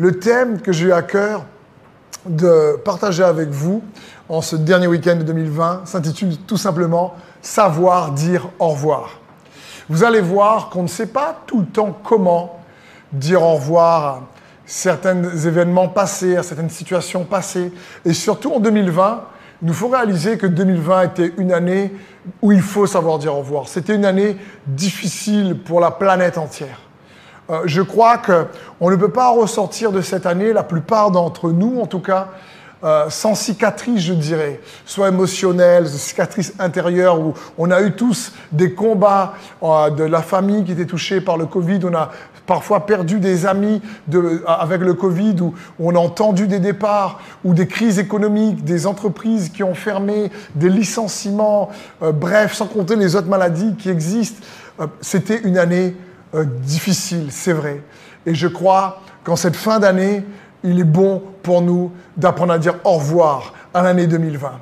le thème que j'ai eu à cœur de partager avec vous en ce dernier week-end de 2020 s'intitule tout simplement Savoir dire au revoir. Vous allez voir qu'on ne sait pas tout le temps comment dire au revoir à certains événements passés, à certaines situations passées. Et surtout en 2020, il nous faut réaliser que 2020 était une année où il faut savoir dire au revoir. C'était une année difficile pour la planète entière. Euh, je crois qu'on ne peut pas ressortir de cette année, la plupart d'entre nous en tout cas, euh, sans cicatrices, je dirais, soit émotionnelles, cicatrices intérieures, où on a eu tous des combats euh, de la famille qui était touchée par le Covid, on a parfois perdu des amis de, avec le Covid, où on a entendu des départs, ou des crises économiques, des entreprises qui ont fermé, des licenciements, bref, sans compter les autres maladies qui existent. C'était une année difficile, c'est vrai. Et je crois qu'en cette fin d'année, il est bon pour nous d'apprendre à dire au revoir à l'année 2020.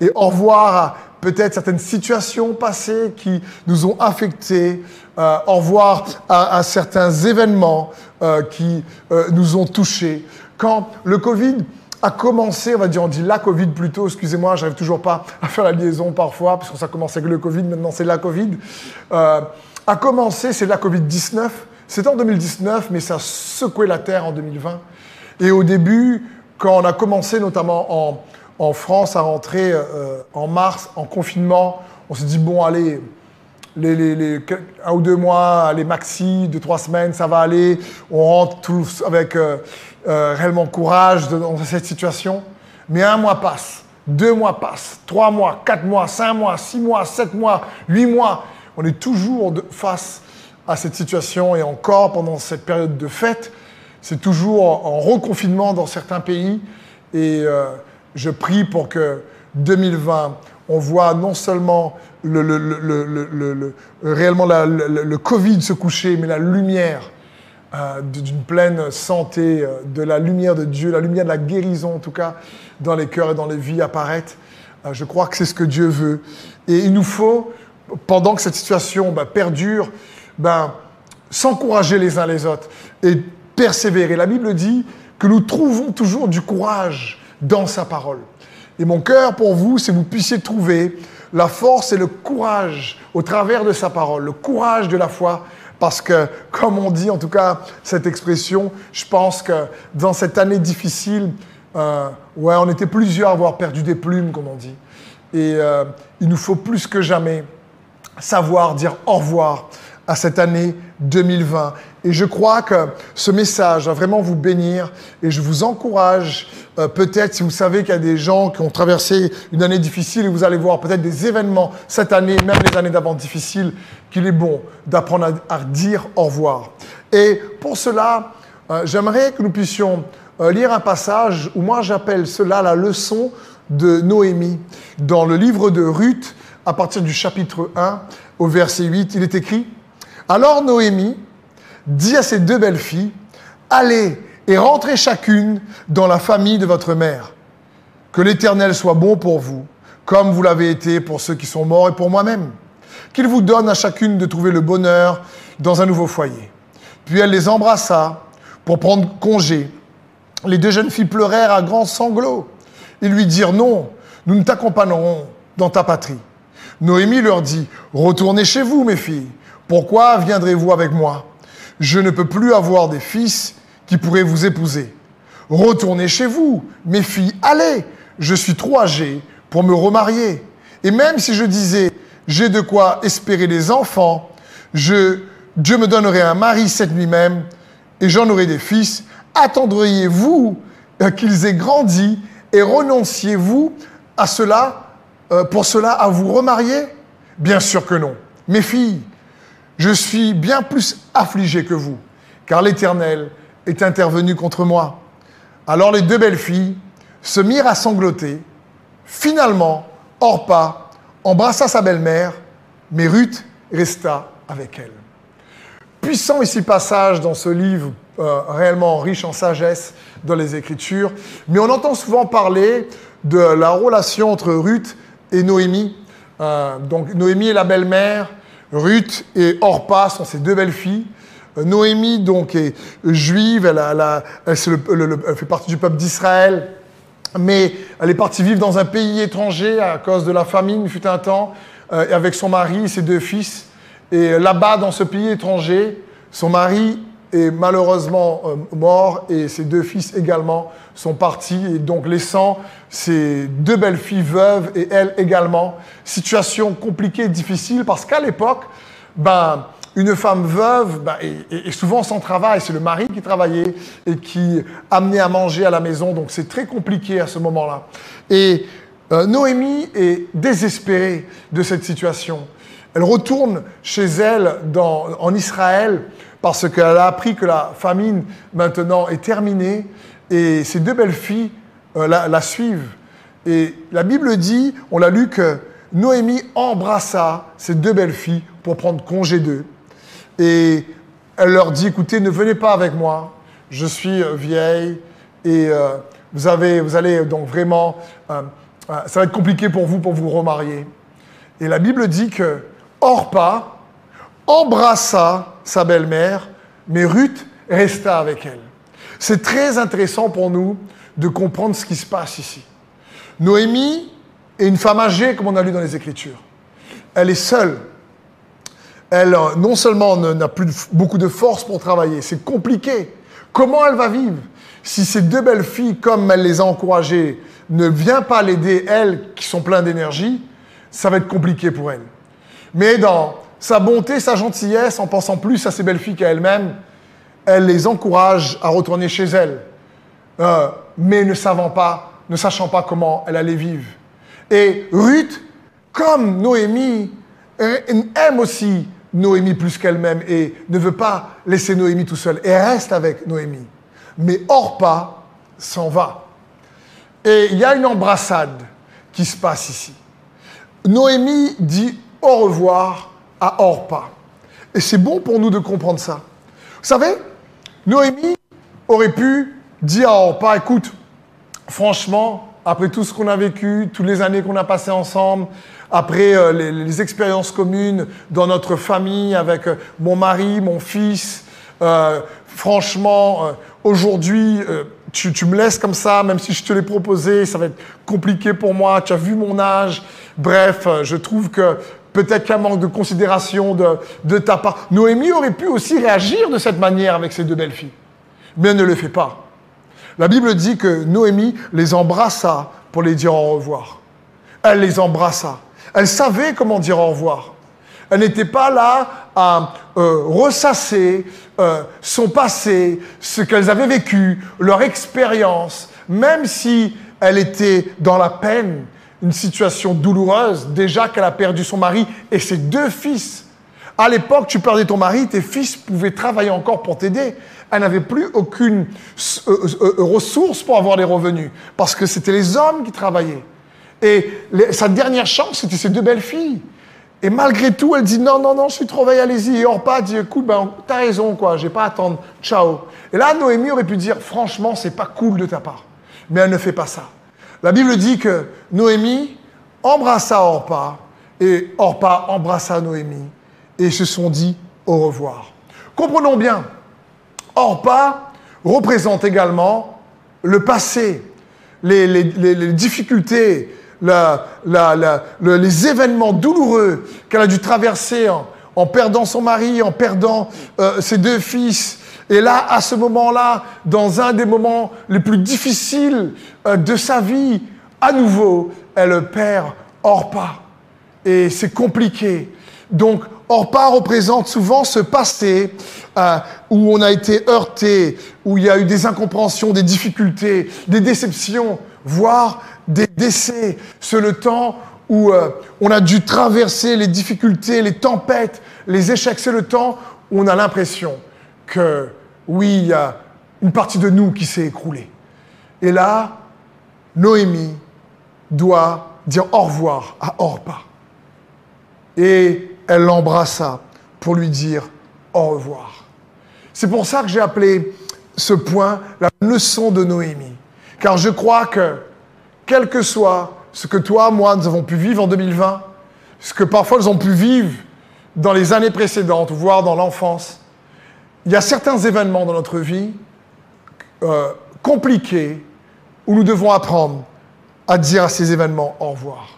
Et au revoir à peut-être certaines situations passées qui nous ont affectés, euh, au revoir à, certains événements euh, qui euh, nous ont touchés. Quand le Covid a commencé, on va dire, on dit la Covid plutôt, excusez-moi, j'arrive toujours pas à faire la liaison parfois, parce que ça commençait avec le Covid, maintenant c'est la Covid. A commencé, c'est la Covid-19. C'était en 2019, mais ça a secoué la Terre en 2020. Et au début, quand on a commencé notamment en, France à rentrer euh, en mars, en confinement, on s'est dit, bon, allez, les, un ou deux mois, les maxi, deux, trois semaines, ça va aller. On rentre tous avec euh, euh, réellement courage dans cette situation. Mais un mois passe, deux mois passent, trois mois, quatre mois, cinq mois, six mois, sept mois, huit mois. On est toujours face à cette situation et encore pendant cette période de fête, c'est toujours en reconfinement dans certains pays. Et euh, je prie pour que 2020, on voit non seulement le, réellement le Covid se coucher, mais la lumière euh, d'une pleine santé, euh, de la lumière de Dieu, la lumière de la guérison en tout cas, dans les cœurs et dans les vies apparaître. je crois que c'est ce que Dieu veut. Et il nous faut, pendant que cette situation ben, perdure, ben, s'encourager les uns les autres et persévérer. La Bible dit que nous trouvons toujours du courage dans sa parole. Et mon cœur pour vous, c'est que vous puissiez trouver la force et le courage au travers de sa parole, le courage de la foi, parce que, comme on dit en tout cas cette expression, je pense que dans cette année difficile, euh, ouais, on était plusieurs à avoir perdu des plumes, comme on dit. Et euh, il nous faut plus que jamais savoir dire au revoir à cette année 2020. Et je crois que ce message va vraiment vous bénir et je vous encourage, euh, peut-être si vous savez qu'il y a des gens qui ont traversé une année difficile et vous allez voir peut-être des événements cette année, même les années d'avant difficiles, qu'il est bon d'apprendre à, dire au revoir. Et pour cela, euh, j'aimerais que nous puissions euh, lire un passage où moi j'appelle cela la leçon de Noémie. Dans le livre de Ruth, à partir du chapitre 1 au verset 8, il est écrit alors Noémie dit à ses deux belles filles, allez et rentrez chacune dans la famille de votre mère. Que l'Éternel soit bon pour vous, comme vous l'avez été pour ceux qui sont morts et pour moi-même. Qu'il vous donne à chacune de trouver le bonheur dans un nouveau foyer. Puis elle les embrassa pour prendre congé. Les deux jeunes filles pleurèrent à grands sanglots. Ils lui dirent non, nous ne t'accompagnerons dans ta patrie. Noémie leur dit, retournez chez vous, mes filles. Pourquoi viendrez-vous avec moi? Je ne peux plus avoir des fils qui pourraient vous épouser. Retournez chez vous, mes filles, allez, je suis trop âgée pour me remarier. Et même si je disais, j'ai de quoi espérer des enfants, je, Dieu me donnerait un mari cette nuit même, et j'en aurai des fils, attendriez-vous euh, qu'ils aient grandi et renonciez-vous à cela, euh, pour cela, à vous remarier Bien sûr que non. Mes filles, je suis bien plus affligé que vous, car l'Éternel est intervenu contre moi. Alors les deux belles filles se mirent à sangloter. Finalement, Orpa embrassa sa belle-mère, mais Ruth resta avec elle. Puissant ici passage dans ce livre euh, réellement riche en sagesse dans les Écritures, mais on entend souvent parler de la relation entre Ruth et Noémie. Euh, donc Noémie est la belle-mère, Ruth et Orpa sont ses deux belles filles. Noémie, donc, est juive, elle, fait partie du peuple d'Israël, mais elle est partie vivre dans un pays étranger à cause de la famine, fut un temps, avec son mari et ses deux fils. Et là-bas, dans ce pays étranger, son mari est malheureusement mort et ses deux fils également sont partis, et donc laissant ses deux belles filles veuves et elle également. Situation compliquée, difficile, parce qu'à l'époque, ben, une femme veuve ben, est, souvent sans travail. C'est le mari qui travaillait et qui amenait à manger à la maison. Donc c'est très compliqué à ce moment-là. Et euh, Noémie est désespérée de cette situation. Elle retourne chez elle dans, en Israël parce qu'elle a appris que la famine maintenant est terminée et ses deux belles filles euh, la, suivent. Et la Bible dit, on l'a lu, que Noémie embrassa ses deux belles filles pour prendre congé d'eux. Et elle leur dit, écoutez, ne venez pas avec moi, je suis euh, vieille et euh, vous, avez, vous allez donc vraiment, ça va être compliqué pour vous pour vous remarier. Et la Bible dit que Orpa embrassa sa belle-mère, mais Ruth resta avec elle. C'est très intéressant pour nous de comprendre ce qui se passe ici. Noémie est une femme âgée, comme on a lu dans les Écritures. Elle est seule. Elle, euh, non seulement n'a plus beaucoup de force pour travailler, c'est compliqué. Comment elle va vivre si ces deux belles filles, comme elle les a encouragées, ne vient pas l'aider, elles qui sont pleines d'énergie, ça va être compliqué pour elle. Mais dans sa bonté, sa gentillesse, en pensant plus à ces belles filles qu'à elle-même, elle les encourage à retourner chez elle, euh, mais ne savant pas, ne sachant pas comment elle allait vivre. Et Ruth, comme Noémie, aime aussi Noémie plus qu'elle-même et ne veut pas laisser Noémie tout seul et reste avec Noémie. Mais Orpa s'en va. Et il y a une embrassade qui se passe ici. Noémie dit au revoir à Orpa. Et c'est bon pour nous de comprendre ça. Vous savez, Noémie aurait pu dire à Orpa, écoute, franchement, après tout ce qu'on a vécu, toutes les années qu'on a passées ensemble, après euh, les, expériences communes dans notre famille avec euh, mon mari, mon fils, euh, franchement, aujourd'hui, tu, tu, me laisses comme ça, même si je te l'ai proposé, ça va être compliqué pour moi, tu as vu mon âge. Bref, je trouve que peut-être qu'un manque de considération de, ta part. Noémie aurait pu aussi réagir de cette manière avec ses deux belles filles, mais elle ne le fait pas. La Bible dit que Noémie les embrassa pour les dire au revoir. Elle les embrassa. Elle savait comment dire au revoir. Elle n'était pas là à euh, ressasser euh, son passé, ce qu'elles avaient vécu, leur expérience, même si elle était dans la peine, une situation douloureuse, déjà qu'elle a perdu son mari et ses deux fils. À l'époque, tu perdais ton mari, tes fils pouvaient travailler encore pour t'aider. Elle n'avait plus aucune euh, euh, euh, ressource pour avoir des revenus, parce que c'était les hommes qui travaillaient. Et sa dernière chance, c'était ses deux belles filles. Et malgré tout, elle dit non, non, non, je suis trop vieille, allez-y. Et Orpa dit écoute, ben, t'as raison, quoi, j'ai pas à attendre, ciao. Et là, Noémie aurait pu dire franchement, c'est pas cool de ta part. Mais elle ne fait pas ça. La Bible dit que Noémie embrassa Orpa et Orpa embrassa Noémie et se sont dit au revoir. Comprenons bien, Orpa représente également le passé, les, difficultés, les événements douloureux qu'elle a dû traverser en, perdant son mari, en perdant euh, ses deux fils, et là, à ce moment-là, dans un des moments les plus difficiles euh, de sa vie, à nouveau, elle perd Orpa. Et c'est compliqué. Donc, Orpa représente souvent ce passé euh, où on a été heurté, où il y a eu des incompréhensions, des difficultés, des déceptions, voire des décès. C'est le temps où euh, on a dû traverser les difficultés, les tempêtes, les échecs. C'est le temps où on a l'impression que oui, il y a une partie de nous qui s'est écroulée. Et là, Noémie doit dire au revoir à Orpa. Et elle l'embrassa pour lui dire au revoir. C'est pour ça que j'ai appelé ce point la leçon de Noémie. Car je crois que, quel que soit ce que toi, moi, nous avons pu vivre en 2020, ce que parfois nous avons pu vivre dans les années précédentes, voire dans l'enfance, il y a certains événements dans notre vie euh, compliqués où nous devons apprendre à dire à ces événements au revoir.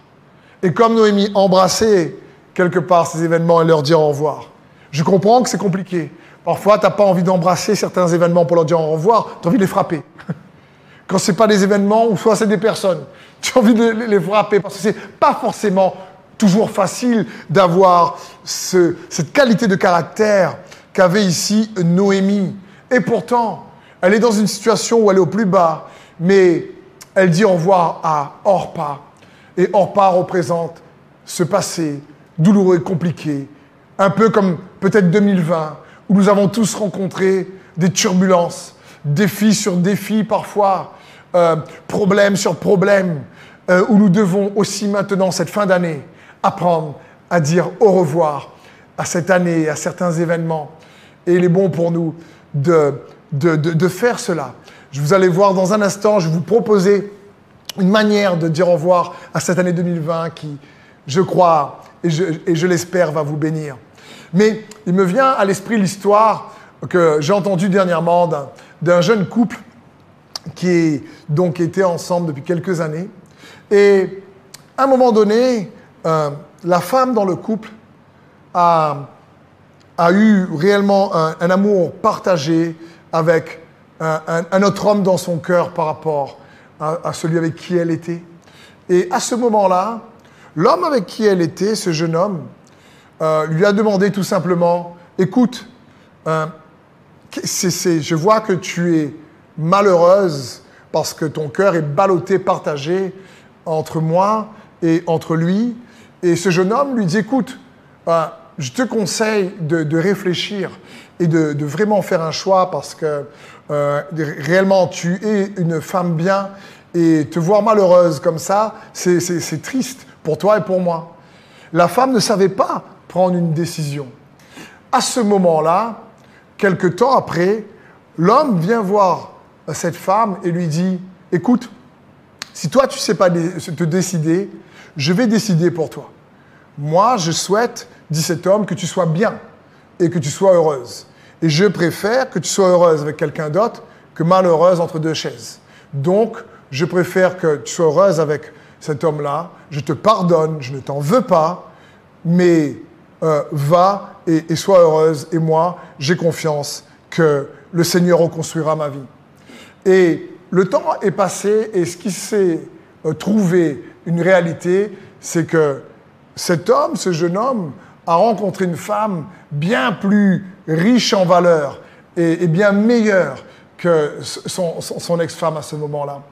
Et comme Noémie, embrasser quelque part ces événements et leur dire au revoir. Je comprends que c'est compliqué. Parfois, tu n'as pas envie d'embrasser certains événements pour leur dire au revoir, tu as envie de les frapper. Quand ce pas des événements, ou soit c'est des personnes, tu as envie de les frapper parce que c'est pas forcément toujours facile d'avoir cette qualité de caractère qu'avait ici Noémie. Et pourtant, elle est dans une situation où elle est au plus bas, mais elle dit au revoir à Orpa. Et Orpa représente ce passé douloureux et compliqué, un peu comme peut-être 2020, où nous avons tous rencontré des turbulences, défis sur défis parfois, euh, problèmes sur problèmes, euh, où nous devons aussi maintenant, cette fin d'année, apprendre à dire au revoir à cette année, à certains événements. Et il est bon pour nous de, de, de, faire cela. Je vous allez voir dans un instant, je vais vous proposer une manière de dire au revoir à cette année 2020 qui, je crois et je, et je l'espère, va vous bénir. Mais il me vient à l'esprit l'histoire que j'ai entendue dernièrement d'un jeune couple qui donc était ensemble depuis quelques années. Et à un moment donné, euh, la femme dans le couple a, a eu réellement un, amour partagé avec un, autre homme dans son cœur par rapport à, celui avec qui elle était. Et à ce moment-là, l'homme avec qui elle était, ce jeune homme, euh, lui a demandé tout simplement, écoute, euh, je vois que tu es malheureuse parce que ton cœur est ballotté, partagé entre moi et entre lui. Et ce jeune homme lui dit, écoute, euh, je te conseille de, réfléchir et de, vraiment faire un choix parce que euh, réellement tu es une femme bien et te voir malheureuse comme ça, c'est triste pour toi et pour moi. La femme ne savait pas prendre une décision. À ce moment-là, quelque temps après, l'homme vient voir cette femme et lui dit, écoute, si toi tu ne sais pas te décider, je vais décider pour toi. Moi, je souhaite, dit cet homme, que tu sois bien et que tu sois heureuse. Et je préfère que tu sois heureuse avec quelqu'un d'autre que malheureuse entre deux chaises. Donc, je préfère que tu sois heureuse avec cet homme-là. Je te pardonne, je ne t'en veux pas, mais euh, va et, sois heureuse. Et moi, j'ai confiance que le Seigneur reconstruira ma vie. Et le temps est passé et ce qui s'est euh, trouvé une réalité, c'est que cet homme, ce jeune homme, a rencontré une femme bien plus riche en valeur et, bien meilleure que son, ex-femme à ce moment-là.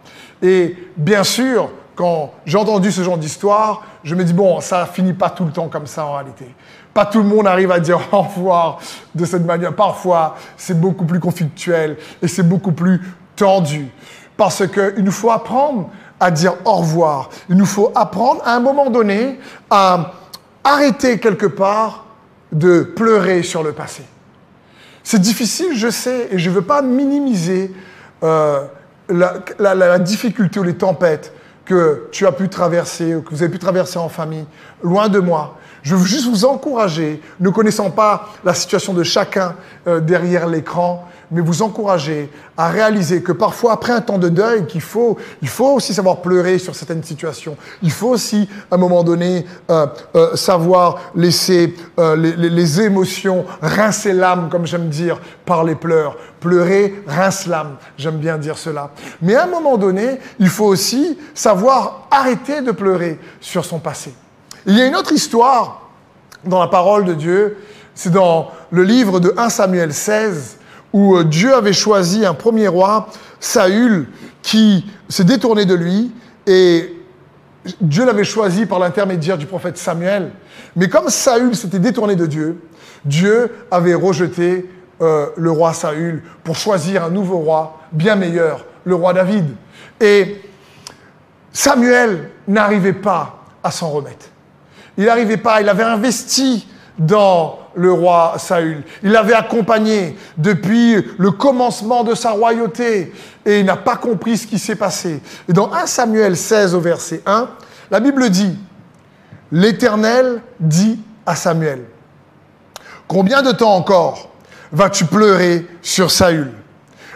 Et bien sûr, quand j'ai entendu ce genre d'histoire, je me dis, bon, ça finit pas tout le temps comme ça en réalité. Pas tout le monde arrive à dire au revoir de cette manière. Parfois, c'est beaucoup plus conflictuel et c'est beaucoup plus tendu. Parce qu'il nous faut apprendre à dire au revoir. Il nous faut apprendre à un moment donné à arrêter quelque part de pleurer sur le passé. C'est difficile, je sais, et je ne veux pas minimiser euh, la, la, difficulté ou les tempêtes que tu as pu traverser, ou que vous avez pu traverser en famille, loin de moi. Je veux juste vous encourager, ne connaissant pas la situation de chacun euh, derrière l'écran, mais vous encourager à réaliser que parfois, après un temps de deuil, qu'il faut, il faut aussi savoir pleurer sur certaines situations. Il faut aussi, à un moment donné, euh, euh, savoir laisser euh, les, les, les, émotions rincer l'âme, comme j'aime dire, par les pleurs. Pleurer rince l'âme, j'aime bien dire cela. Mais à un moment donné, il faut aussi savoir arrêter de pleurer sur son passé. Il y a une autre histoire dans la parole de Dieu, c'est dans le livre de 1 Samuel 16, où euh, Dieu avait choisi un premier roi, Saül, qui s'est détourné de lui, et Dieu l'avait choisi par l'intermédiaire du prophète Samuel. Mais comme Saül s'était détourné de Dieu, Dieu avait rejeté euh, le roi Saül pour choisir un nouveau roi, bien meilleur, le roi David. Et Samuel n'arrivait pas à s'en remettre. Il n'arrivait pas, il avait investi dans le roi Saül. Il l'avait accompagné depuis le commencement de sa royauté et il n'a pas compris ce qui s'est passé. Et dans 1 Samuel 16 au verset 1, la Bible dit, l'Éternel dit à Samuel, Combien de temps encore vas-tu pleurer sur Saül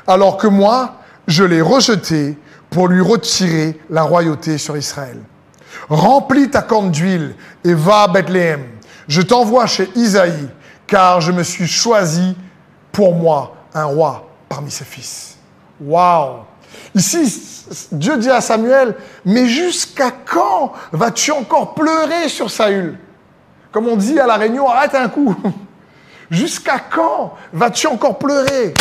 Alors que moi, je l'ai rejeté pour lui retirer la royauté sur Israël? Remplis ta corne d'huile et va à Bethléem. Je t'envoie chez Isaïe, car je me suis choisi pour moi un roi parmi ses fils. Waouh Ici, Dieu dit à Samuel, mais jusqu'à quand vas-tu encore pleurer sur Saül? Comme on dit à la Réunion, arrête un coup. Jusqu'à quand vas-tu encore pleurer?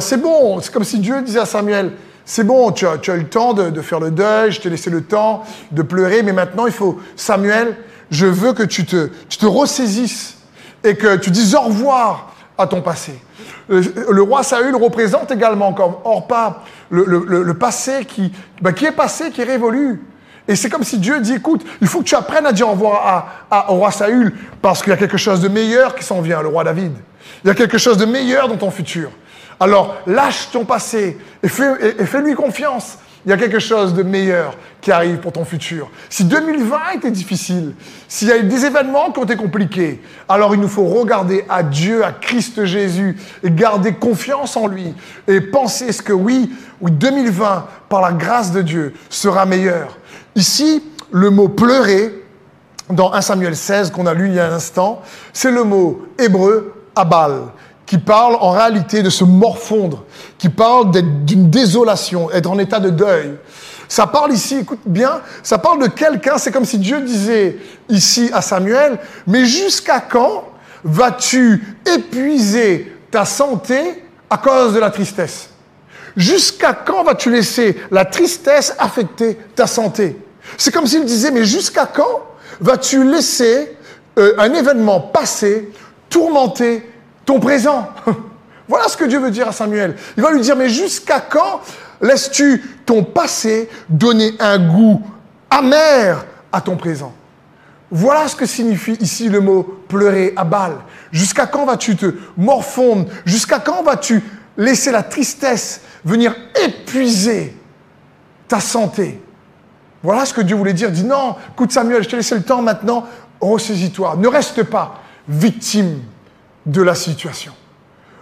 C'est bon, c'est comme si Dieu disait à Samuel, c'est bon, tu as, eu le temps de, faire le deuil, je t'ai laissé le temps de pleurer, mais maintenant il faut, Samuel, je veux que tu te, tu te ressaisisses et que tu dises au revoir à ton passé. Le, roi Saül représente également comme Orpa le, le, passé qui, bah, qui est passé, qui est révolu. Et c'est comme si Dieu dit, écoute, il faut que tu apprennes à dire au revoir à, au roi Saül, parce qu'il y a quelque chose de meilleur qui s'en vient, le roi David. Il y a quelque chose de meilleur dans ton futur. Alors lâche ton passé et fais-lui confiance. Il y a quelque chose de meilleur qui arrive pour ton futur. Si 2020 était difficile, s'il y a eu des événements qui ont été compliqués, alors il nous faut regarder à Dieu, à Christ Jésus, et garder confiance en lui, et penser ce que oui, oui, 2020, par la grâce de Dieu, sera meilleur. Ici, le mot pleurer, dans 1 Samuel 16 qu'on a lu il y a un instant, c'est le mot hébreu abal, qui parle en réalité de se morfondre, qui parle d'une désolation, être en état de deuil. Ça parle ici, écoute bien, ça parle de quelqu'un, c'est comme si Dieu disait ici à Samuel, mais jusqu'à quand vas-tu épuiser ta santé à cause de la tristesse? Jusqu'à quand vas-tu laisser la tristesse affecter ta santé? C'est comme s'il disait, mais jusqu'à quand vas-tu laisser euh, un événement passé tourmenter ton présent. voilà ce que Dieu veut dire à Samuel. Il va lui dire, mais jusqu'à quand laisses-tu ton passé donner un goût amer à ton présent? Voilà ce que signifie ici le mot pleurer à balle. Jusqu'à quand vas-tu te morfondre? Jusqu'à quand vas-tu laisser la tristesse venir épuiser ta santé? Voilà ce que Dieu voulait dire. Dis non, écoute Samuel, je t'ai laissé le temps maintenant, ressaisis-toi. Ne reste pas victime de la situation.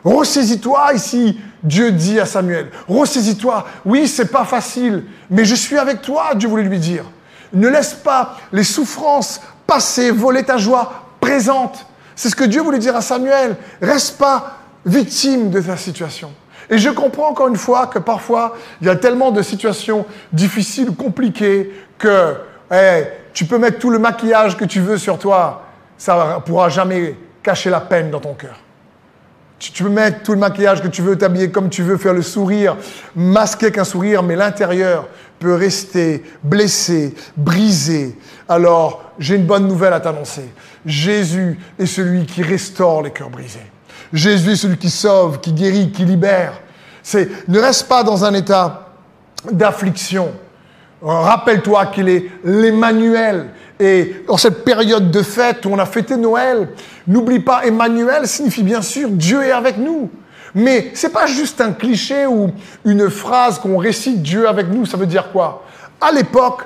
Ressaisis-toi ici, Dieu dit à Samuel. Ressaisis-toi. Oui, c'est pas facile, mais je suis avec toi, Dieu voulait lui dire. Ne laisse pas les souffrances passer, voler ta joie présente. C'est ce que Dieu voulait dire à Samuel. Reste pas victime de ta situation. Et je comprends encore une fois que parfois, il y a tellement de situations difficiles, compliquées, que tu peux mettre tout le maquillage que tu veux sur toi, ça ne pourra jamais cacher la peine dans ton cœur. Tu, peux mettre tout le maquillage que tu veux, t'habiller comme tu veux, faire le sourire, masquer qu'un sourire, mais l'intérieur peut rester blessé, brisé. Alors, j'ai une bonne nouvelle à t'annoncer. Jésus est celui qui restaure les cœurs brisés. Jésus est celui qui sauve, qui guérit, qui libère. C'est, ne reste pas dans un état d'affliction. Rappelle-toi qu'il est l'Emmanuel. Et dans cette période de fête où on a fêté Noël, n'oublie pas, Emmanuel signifie bien sûr Dieu est avec nous. Mais c'est pas juste un cliché ou une phrase qu'on récite Dieu avec nous. Ça veut dire quoi? À l'époque,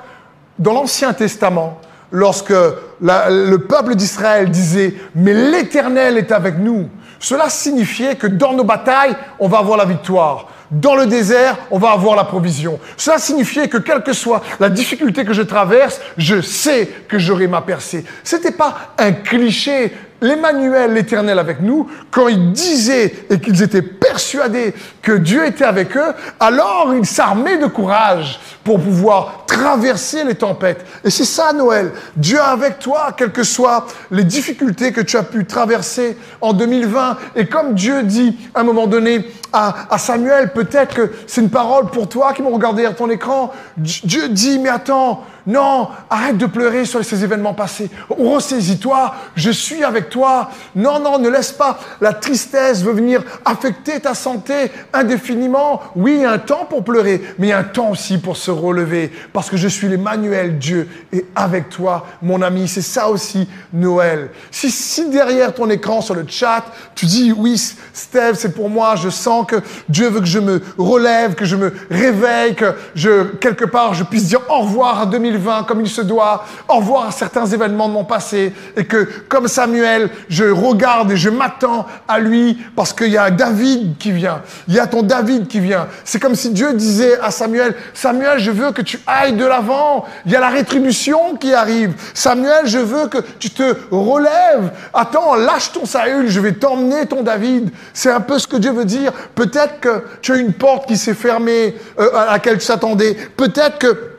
dans l'Ancien Testament, lorsque le peuple d'Israël disait Mais l'Éternel est avec nous, cela signifiait que dans nos batailles, on va avoir la victoire. Dans le désert, on va avoir la provision. Cela signifiait que quelle que soit la difficulté que je traverse, je sais que j'aurai ma percée. C'était pas un cliché l'Emmanuel, l'Éternel avec nous, quand ils disaient et qu'ils étaient persuadés que Dieu était avec eux, alors ils s'armaient de courage pour pouvoir traverser les tempêtes. Et c'est ça Noël. Dieu est avec toi, quelles que soient les difficultés que tu as pu traverser en 2020. Et comme Dieu dit à un moment donné à, Samuel, peut-être que c'est une parole pour toi qui m'ont regardé à ton écran. Dieu dit, mais attends, non, arrête de pleurer sur ces événements passés. Ressaisis-toi, je suis avec toi. Non, non, ne laisse pas la tristesse venir affecter ta santé indéfiniment. Oui, il y a un temps pour pleurer, mais il y a un temps aussi pour se relever. parce que je suis l'Emmanuel, Dieu est avec toi, mon ami. C'est ça aussi Noël. Si, si derrière ton écran sur le chat, tu dis oui, Steve, c'est pour moi, je sens que Dieu veut que je me relève, que je me réveille, que je, quelque part, je puisse dire au revoir à 2020 comme il se doit, au revoir à certains événements de mon passé, et que comme Samuel, je regarde et je m'attends à lui parce qu'il y a David qui vient. Il y a ton David qui vient. C'est comme si Dieu disait à Samuel, Samuel, je veux que tu ailles de l'avant. Il y a la rétribution qui arrive. Samuel, je veux que tu te relèves. Attends, lâche ton Saül, je vais t'emmener ton David. C'est un peu ce que Dieu veut dire. Peut-être que tu as une porte qui s'est fermée euh, à laquelle tu s'attendais. Peut-être que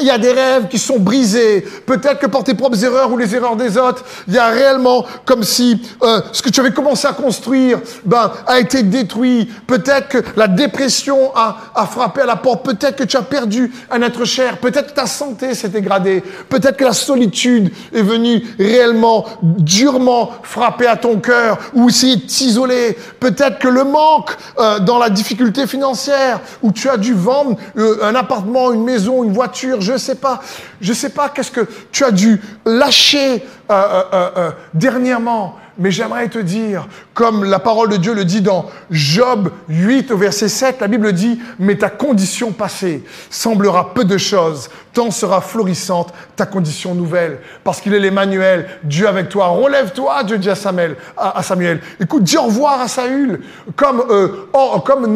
il y a des rêves qui sont brisés. Peut-être que par tes propres erreurs ou les erreurs des autres, il y a réellement comme si euh, ce que tu avais commencé à construire ben, a été détruit. Peut-être que la dépression a, a frappé à la porte. Peut-être que tu as perdu un être cher. Peut-être que ta santé s'est dégradée. Peut-être que la solitude est venue réellement, durement frapper à ton cœur ou essayer de t'isoler. Peut-être que le manque euh, dans la difficulté financière où tu as dû vendre euh, un appartement, une maison, une voiture, je ne sais pas, je ne sais pas qu'est-ce que tu as dû lâcher euh, euh, euh, dernièrement. Mais j'aimerais te dire, comme la parole de Dieu le dit dans Job 8 au verset 7, la Bible dit, mais ta condition passée semblera peu de choses, tant sera florissante ta condition nouvelle, parce qu'il est l'Emmanuel, Dieu avec toi. Relève-toi, Dieu dit à Samuel. À, Samuel. Écoute, dis au revoir à Saül, comme, comme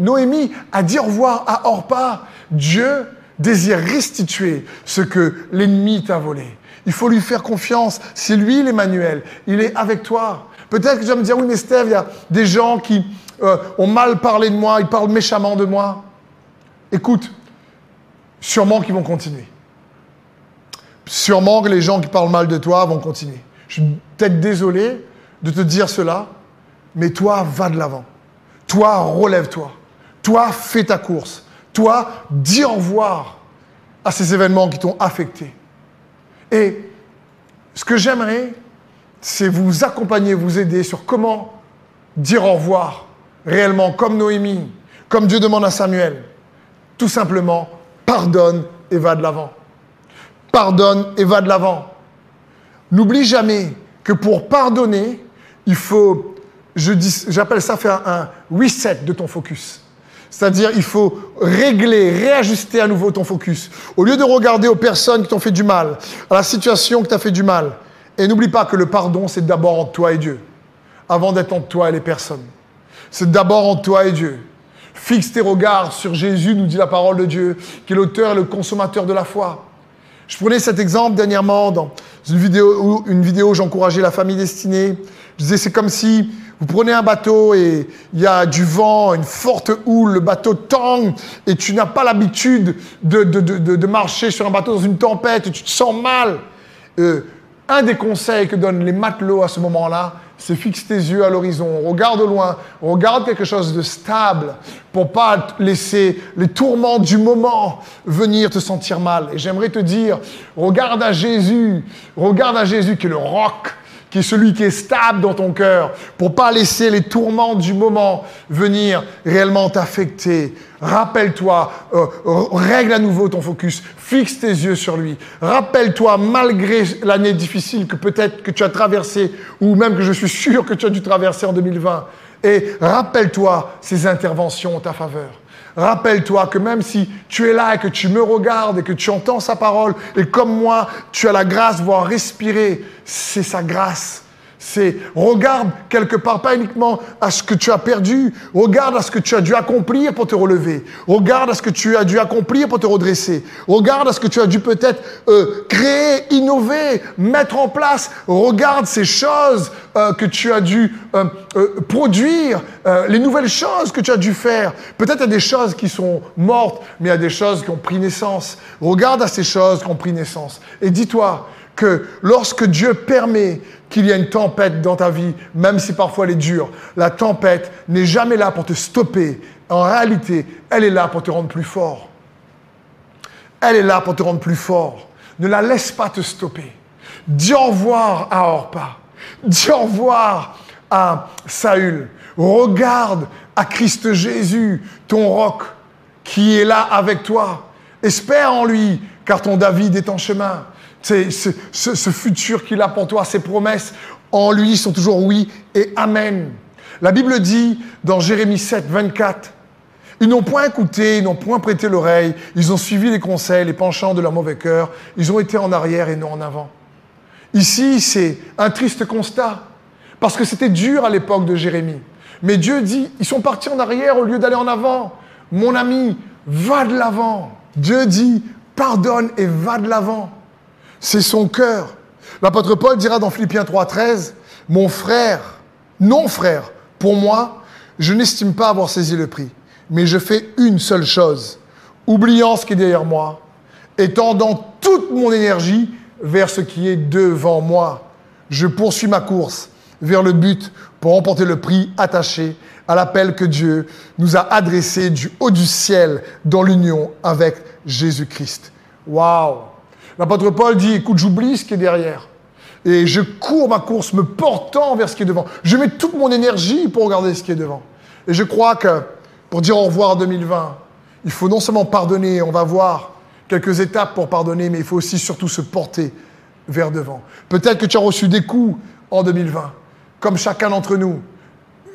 Noémie a dit au revoir à Orpa. Dieu désire restituer ce que l'ennemi t'a volé. Il faut lui faire confiance. C'est lui l'Emmanuel. Il est avec toi. Peut-être que tu vas me dire, oui, mais Steve, il y a des gens qui euh, ont mal parlé de moi, ils parlent méchamment de moi. Écoute, sûrement qu'ils vont continuer. Sûrement que les gens qui parlent mal de toi vont continuer. Je suis peut-être désolé de te dire cela, mais toi, va de l'avant. Toi, relève-toi. Toi, fais ta course. Toi, dis au revoir à ces événements qui t'ont affecté. Et ce que j'aimerais, c'est vous accompagner, vous aider sur comment dire au revoir réellement, comme Noémie, comme Dieu demande à Samuel. Tout simplement, pardonne et va de l'avant. Pardonne et va de l'avant. N'oublie jamais que pour pardonner, il faut, j'appelle ça faire un reset de ton focus. C'est-à-dire, il faut régler, réajuster à nouveau ton focus. Au lieu de regarder aux personnes qui t'ont fait du mal, à la situation qui t'a fait du mal. Et n'oublie pas que le pardon, c'est d'abord entre toi et Dieu, avant d'être entre toi et les personnes. C'est d'abord entre toi et Dieu. Fixe tes regards sur Jésus, nous dit la parole de Dieu, qui est l'auteur et le consommateur de la foi. Je prenais cet exemple dernièrement dans une vidéo une vidéo où j'encourageais la famille destinée. Je disais, c'est comme si vous prenez un bateau et il y a du vent, une forte houle, le bateau tangue et tu n'as pas l'habitude de, de, de, de, marcher sur un bateau dans une tempête et tu te sens mal. Euh, un des conseils que donnent les matelots à ce moment-là, c'est fixe tes yeux à l'horizon, regarde loin, regarde quelque chose de stable pour pas laisser les tourments du moment venir te sentir mal. Et j'aimerais te dire, regarde à Jésus, regarde à Jésus qui est le roc qui est celui qui est stable dans ton cœur, pour pas laisser les tourments du moment venir réellement t'affecter. Rappelle-toi, euh, règle à nouveau ton focus, fixe tes yeux sur lui. Rappelle-toi, malgré l'année difficile que peut-être que tu as traversée, ou même que je suis sûr que tu as dû traverser en 2020, et rappelle-toi ses interventions en ta faveur. Rappelle-toi que même si tu es là et que tu me regardes et que tu entends sa parole, et comme moi, tu as la grâce de voir respirer, c'est sa grâce c'est regarde quelque part pas uniquement à ce que tu as perdu, regarde à ce que tu as dû accomplir pour te relever, regarde à ce que tu as dû accomplir pour te redresser, regarde à ce que tu as dû peut-être euh, créer, innover, mettre en place, regarde ces choses euh, que tu as dû euh, produire, les nouvelles choses que tu as dû faire. Peut-être il y a des choses qui sont mortes, mais il y a des choses qui ont pris naissance. Regarde à ces choses qui ont pris naissance et dis-toi, que lorsque Dieu permet qu'il y ait une tempête dans ta vie, même si parfois elle est dure, la tempête n'est jamais là pour te stopper. En réalité, elle est là pour te rendre plus fort. Elle est là pour te rendre plus fort. Ne la laisse pas te stopper. Dis au revoir à Orpa. Dis au revoir à Saül. Regarde à Christ Jésus, ton roc, qui est là avec toi. Espère en lui, car ton David est en chemin. C'est ce, futur qu'il a pour toi, ses promesses en lui sont toujours oui et amen. La Bible dit dans Jérémie 7, 24, ils n'ont point écouté, ils n'ont point prêté l'oreille, ils ont suivi les conseils, les penchants de leur mauvais cœur, ils ont été en arrière et non en avant. Ici, c'est un triste constat, parce que c'était dur à l'époque de Jérémie. Mais Dieu dit, ils sont partis en arrière au lieu d'aller en avant. Mon ami, va de l'avant. Dieu dit, pardonne et va de l'avant. C'est son cœur. L'apôtre Paul dira dans Philippiens 3.13, mon frère, non frère, pour moi, je n'estime pas avoir saisi le prix, mais je fais une seule chose, oubliant ce qui est derrière moi, et tendant toute mon énergie vers ce qui est devant moi. Je poursuis ma course vers le but pour remporter le prix attaché à l'appel que Dieu nous a adressé du haut du ciel dans l'union avec Jésus-Christ. Waouh L'apôtre Paul dit, écoute, j'oublie ce qui est derrière. Et je cours ma course me portant vers ce qui est devant. Je mets toute mon énergie pour regarder ce qui est devant. Et je crois que pour dire au revoir à 2020, il faut non seulement pardonner, on va voir quelques étapes pour pardonner, mais il faut aussi surtout se porter vers devant. Peut-être que tu as reçu des coups en 2020, comme chacun d'entre nous.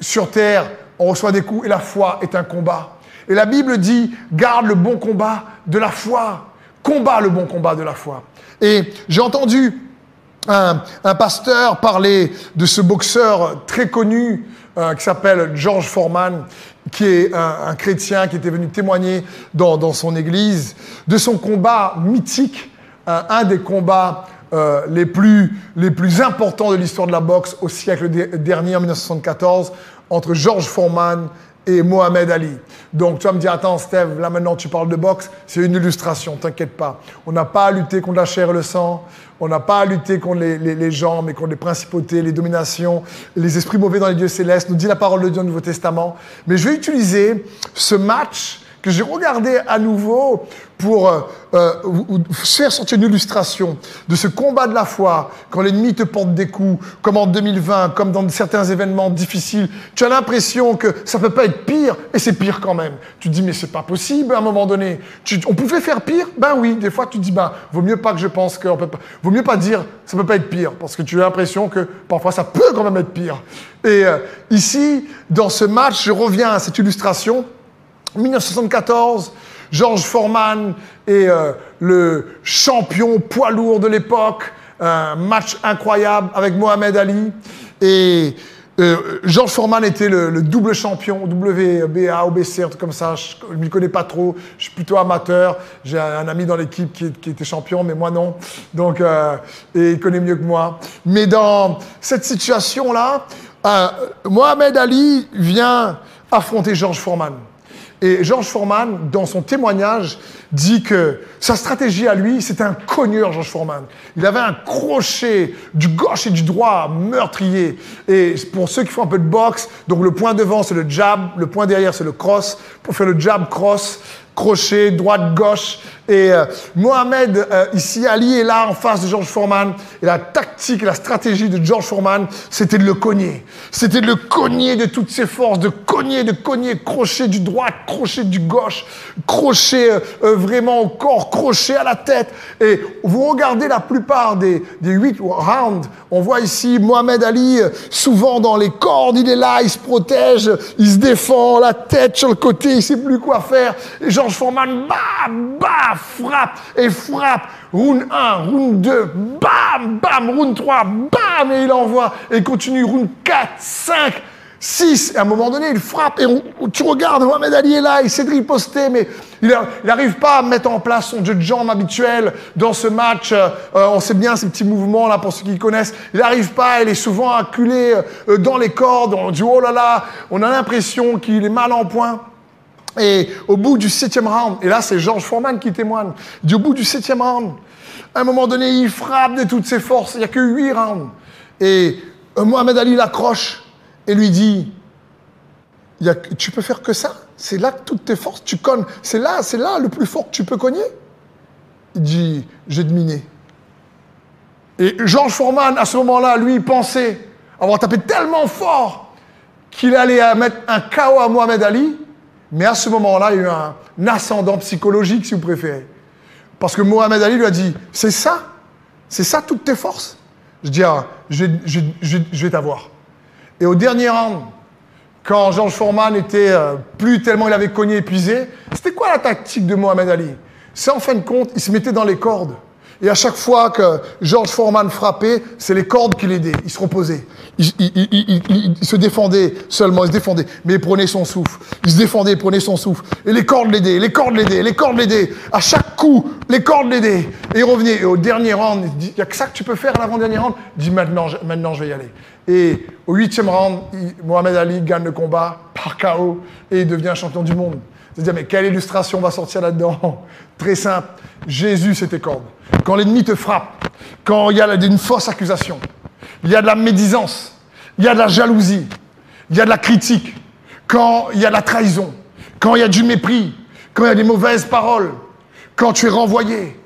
Sur terre, on reçoit des coups et la foi est un combat. Et la Bible dit, garde le bon combat de la foi. Combat le bon combat de la foi. Et j'ai entendu un, pasteur parler de ce boxeur très connu euh, qui s'appelle George Foreman, qui est un, chrétien qui était venu témoigner dans, son église, de son combat mythique, un des combats euh, les, plus, les plus importants de l'histoire de la boxe au siècle dernier, en 1974, entre George Foreman et Mohamed Ali. Donc tu vas me dire, attends Steve, là maintenant tu parles de boxe, c'est une illustration, t'inquiète pas. On n'a pas à lutter contre la chair et le sang, on n'a pas à lutter contre les, les, les, gens, mais contre les principautés, les dominations, les esprits mauvais dans les dieux célestes, nous dit la parole de Dieu au Nouveau Testament. Mais je vais utiliser ce match que j'ai regardé à nouveau pour euh, euh, faire sortir une illustration de ce combat de la foi, quand l'ennemi te porte des coups, comme en 2020, comme dans certains événements difficiles, tu as l'impression que ça peut pas être pire, et c'est pire quand même. Tu te dis, mais c'est pas possible à un moment donné. on pouvait faire pire? Ben oui, des fois tu te dis, ben, vaut mieux pas que je pense qu'on peut pas, vaut mieux pas dire, ça peut pas être pire, parce que tu as l'impression que parfois ça peut quand même être pire. Et euh, ici, dans ce match, je reviens à cette illustration 1974, George Foreman est euh, le champion poids lourd de l'époque. Un match incroyable avec Mohamed Ali. Et euh, George Foreman était le, double champion, WBA, OBC, un truc comme ça. Je ne m'y connais pas trop. Je suis plutôt amateur. J'ai un, ami dans l'équipe qui, était champion, mais moi non. Donc, euh, et il connaît mieux que moi. Mais dans cette situation-là, Mohamed Ali vient affronter George Foreman. Et George Foreman, dans son témoignage, dit que sa stratégie à lui, c'était un cogneur, George Foreman. Il avait un crochet du gauche et du droit meurtrier. Et pour ceux qui font un peu de boxe, donc le point devant, c'est le jab, le point derrière, c'est le cross. Pour faire le jab cross, crochet, droite, gauche. Et euh, Mohamed, euh, ici, Ali est là en face de George Foreman. Et la tactique la stratégie de George Foreman, c'était de le cogner. C'était de le cogner de toutes ses forces, de cogner, de cogner, crochet du droit, crochet du gauche, crochet euh, vraiment au corps, crochet à la tête. Et vous regardez la plupart des, des huit rounds, on voit ici Mohamed Ali, souvent dans les cordes, il est là, il se protège, il se défend, la tête sur le côté, il sait plus quoi faire. Et Foreman, bam, bam, frappe et frappe. Round 1, round 2, bam, bam, round 3, bam, et il envoie. Et continue, round 4, 5, 6. Et à un moment donné, il frappe et tu regardes, Mohamed Ali est là, il sait de riposter, mais il n'arrive pas à mettre en place son jeu de jambes habituel dans ce match. Euh, on sait bien ces petits mouvements là pour ceux qui connaissent. Il n'arrive pas, il est souvent acculé euh, dans les cordes. On dit oh là là, on a l'impression qu'il est mal en point. Et au bout du septième round, et là c'est Georges Foreman qui témoigne, il dit au bout du septième round, à un moment donné, il frappe de toutes ses forces, il n'y a que huit rounds. Et euh, Mohamed Ali l'accroche et lui dit, tu peux faire que ça? C'est là que toutes tes forces, tu cognes, c'est là, c'est là le plus fort que tu peux cogner? Il dit, j'ai deminé. Et Georges Foreman, à ce moment-là, lui, pensait avoir tapé tellement fort qu'il allait mettre un chaos à Mohamed Ali, mais à ce moment-là, il y a eu un ascendant psychologique, si vous préférez. Parce que Mohamed Ali lui a dit, c'est ça C'est ça toutes tes forces Je dis, ah, je, vais t'avoir. Et au dernier round, quand Georges Foreman était euh, plus tellement il avait cogné épuisé, c'était quoi la tactique de Mohamed Ali? C'est en fin de compte, il se mettait dans les cordes. Et à chaque fois que George Foreman frappait, c'est les cordes qui l'aidaient. Il se reposait. Il, se défendait seulement, il se défendait. Mais il prenait son souffle. Il se défendait, il prenait son souffle. Et les cordes l'aidaient, les cordes l'aidaient, les cordes l'aidaient. À chaque coup, les cordes l'aidaient. Et il revenait. Et au dernier round, il dit, il n'y a que ça que tu peux faire à l'avant-dernier round? Il dit, maintenant, maintenant, je vais y aller. Et au huitième round, Mohamed Ali gagne le combat par KO et devient champion du monde. C'est-à-dire, mais quelle illustration va sortir là-dedans Très simple. Jésus, c'est tes cordes. Quand l'ennemi te frappe, quand il y a une fausse accusation, il y a de la médisance, il y a de la jalousie, il y a de la critique, quand il y a de la trahison, quand il y a du mépris, quand il y a des mauvaises paroles, quand tu es renvoyé,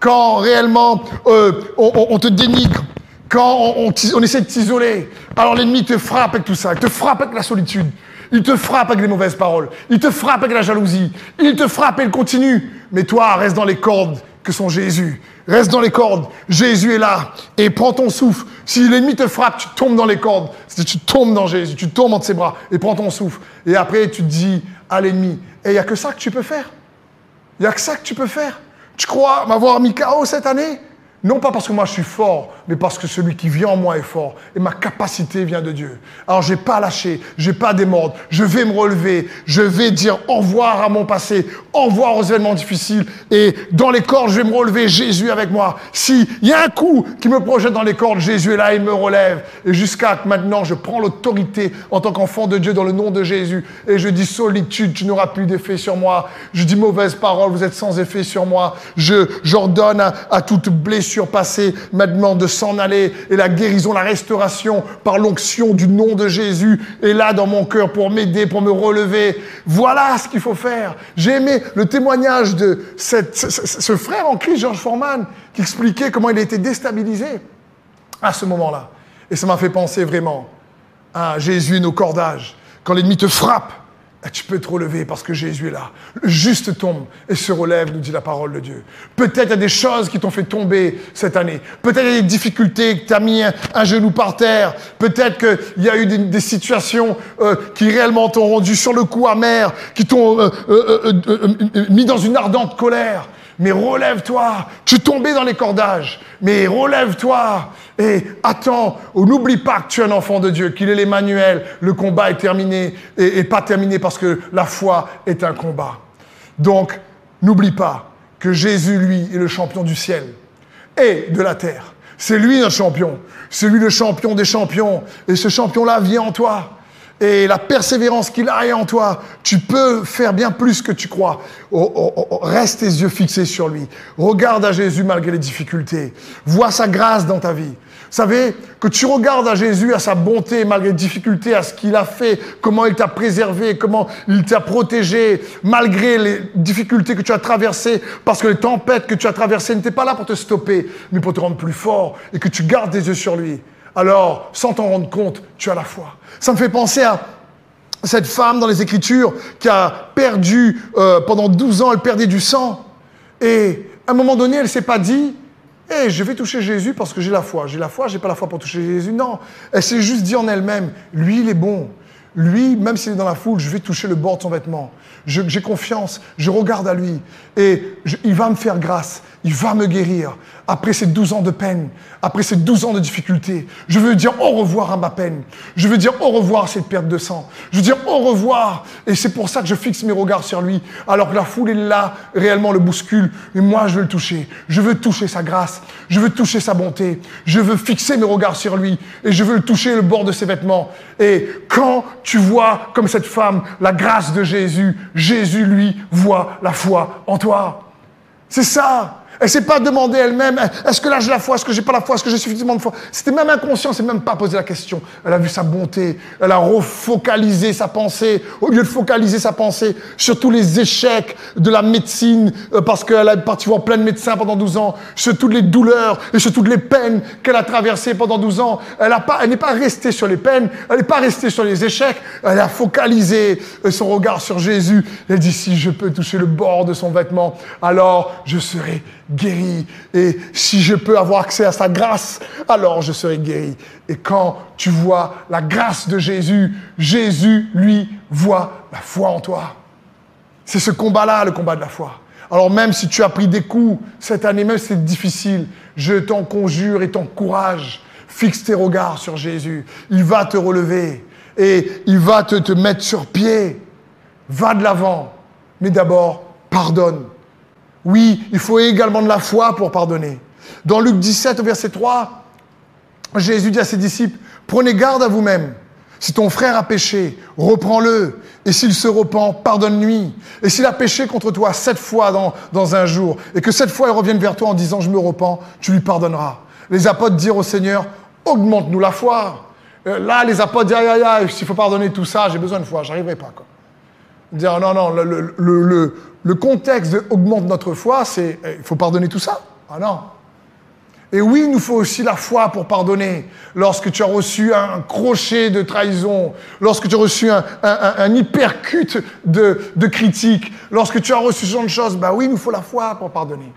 quand réellement euh, on, te dénigre, quand on, on essaie de t'isoler, alors l'ennemi te frappe avec tout ça, il te frappe avec la solitude, il te frappe avec les mauvaises paroles. Il te frappe avec la jalousie. Il te frappe et il continue. Mais toi, reste dans les cordes que sont Jésus. Reste dans les cordes. Jésus est là. Et prends ton souffle. Si l'ennemi te frappe, tu tombes dans les cordes. Tu tombes dans Jésus. Tu tombes entre ses bras. Et prends ton souffle. Et après, tu te dis à l'ennemi, et il n'y a que ça que tu peux faire. Il n'y a que ça que tu peux faire. Tu crois m'avoir mis KO cette année? Non pas parce que moi je suis fort, mais parce que celui qui vient en moi est fort. Et ma capacité vient de Dieu. Alors je n'ai pas lâché, je n'ai pas démordre. Je vais me relever. Je vais dire au revoir à mon passé, au revoir aux événements difficiles. Et dans les cordes, je vais me relever. Jésus avec moi. S'il y a un coup qui me projette dans les cordes, Jésus est là, il me relève. Et jusqu'à maintenant, je prends l'autorité en tant qu'enfant de Dieu dans le nom de Jésus. Et je dis solitude, tu n'auras plus d'effet sur moi. Je dis mauvaise parole, vous êtes sans effet sur moi. Je, j'ordonne à, à toute blessure surpasser maintenant de s'en aller et la guérison, la restauration par l'onction du nom de Jésus est là dans mon cœur pour m'aider, pour me relever. Voilà ce qu'il faut faire. J'ai aimé le témoignage de cette, ce, frère en Christ, George Foreman, qui expliquait comment il a été déstabilisé à ce moment-là. Et ça m'a fait penser vraiment à Jésus et nos cordages. Quand l'ennemi te frappe, tu peux te relever parce que Jésus est là. Le juste tombe et se relève, nous dit la parole de Dieu. Peut-être il y a des choses qui t'ont fait tomber cette année. Peut-être il y a des difficultés, que tu as mis un, genou par terre. Peut-être qu'il y a eu des, situations euh, qui réellement t'ont rendu sur le coup amer, qui t'ont euh, euh, mis dans une ardente colère. Mais relève-toi. Tu tombais dans les cordages. Mais relève-toi. Et attends, n'oublie pas que tu es un enfant de Dieu, qu'il est l'Emmanuel. Le combat est terminé et, pas terminé parce que la foi est un combat. Donc, n'oublie pas que Jésus, lui, est le champion du ciel et de la terre. C'est lui notre champion. C'est lui le champion des champions. Et ce champion-là vient en toi et la persévérance qu'il a en toi, tu peux faire bien plus que tu crois. Oh, oh, oh, reste tes yeux fixés sur lui. Regarde à Jésus malgré les difficultés. Vois sa grâce dans ta vie. Vous savez, que tu regardes à Jésus, à sa bonté, malgré les difficultés, à ce qu'il a fait, comment il t'a préservé, comment il t'a protégé, malgré les difficultés que tu as traversées, parce que les tempêtes que tu as traversées n'étaient pas là pour te stopper, mais pour te rendre plus fort, et que tu gardes tes yeux sur lui alors, sans t'en rendre compte, tu as la foi. Ça me fait penser à cette femme dans les Écritures qui a perdu, euh, pendant 12 ans, elle perdait du sang. Et à un moment donné, elle ne s'est pas dit, eh, je vais toucher Jésus parce que j'ai la foi. J'ai la foi, j'ai pas la foi pour toucher Jésus. Non, elle s'est juste dit en elle-même, lui, il est bon. Lui, même s'il est dans la foule, je vais toucher le bord de son vêtement. J'ai confiance, je regarde à lui et il va me faire grâce, il va me guérir. Après ces 12 ans de peine, après ces 12 ans de difficulté, je veux dire au revoir à ma peine. Je veux dire au revoir à cette perte de sang. Je veux dire au revoir. Et c'est pour ça que je fixe mes regards sur lui. Alors que la foule est là, réellement le bouscule. Et moi, je veux le toucher. Je veux toucher sa grâce. Je veux toucher sa bonté. Je veux fixer mes regards sur lui. Et je veux le toucher le bord de ses vêtements. Et quand tu vois, comme cette femme, la grâce de Jésus, Jésus, lui, voit la foi en toi. C'est ça. Elle s'est pas demandé elle-même, est-ce que là j'ai la foi, est-ce que j'ai pas la foi, est-ce que j'ai suffisamment de foi? C'était même inconscient, s'est même pas posé la question. Elle a vu sa bonté, elle a refocalisé sa pensée, au lieu de focaliser sa pensée sur tous les échecs de la médecine, euh, parce qu'elle a parti voir plein de médecins pendant 12 ans, sur toutes les douleurs et sur toutes les peines qu'elle a traversées pendant 12 ans. Elle a pas, n'est pas restée sur les peines, elle n'est pas restée sur les échecs, elle a focalisé euh, son regard sur Jésus. Elle dit, si je peux toucher le bord de son vêtement, alors je serai guéri. Et si je peux avoir accès à sa grâce, alors je serai guéri. Et quand tu vois la grâce de Jésus, Jésus, lui, voit la foi en toi. C'est ce combat-là, le combat de la foi. Alors même si tu as pris des coups cette année, même c'est difficile, je t'en conjure et t'encourage. Fixe tes regards sur Jésus. Il va te relever et il va te, te mettre sur pied. Va de l'avant. Mais d'abord, pardonne. Oui, il faut également de la foi pour pardonner. Dans Luc 17, au verset 3, Jésus dit à ses disciples, prenez garde à vous-même. Si ton frère a péché, reprends-le. Et s'il se repent, pardonne-lui. Et s'il a péché contre toi sept fois dans, un jour, et que sept fois il revienne vers toi en disant je me repens, tu lui pardonneras. Les apôtres dirent au Seigneur, augmente-nous la foi. Euh, là, les apôtres disent, aïe, aïe, aïe, s'il faut pardonner tout ça, j'ai besoin de foi, j'arriverai pas. Dire, non, non, le, le, le contexte augmente notre foi, c'est eh, il faut pardonner tout ça. Ah non. Et oui, il nous faut aussi la foi pour pardonner. Lorsque tu as reçu un crochet de trahison, lorsque tu as reçu un, un, un hypercute de, de critique, lorsque tu as reçu ce genre de choses, bah oui, il nous faut la foi pour pardonner.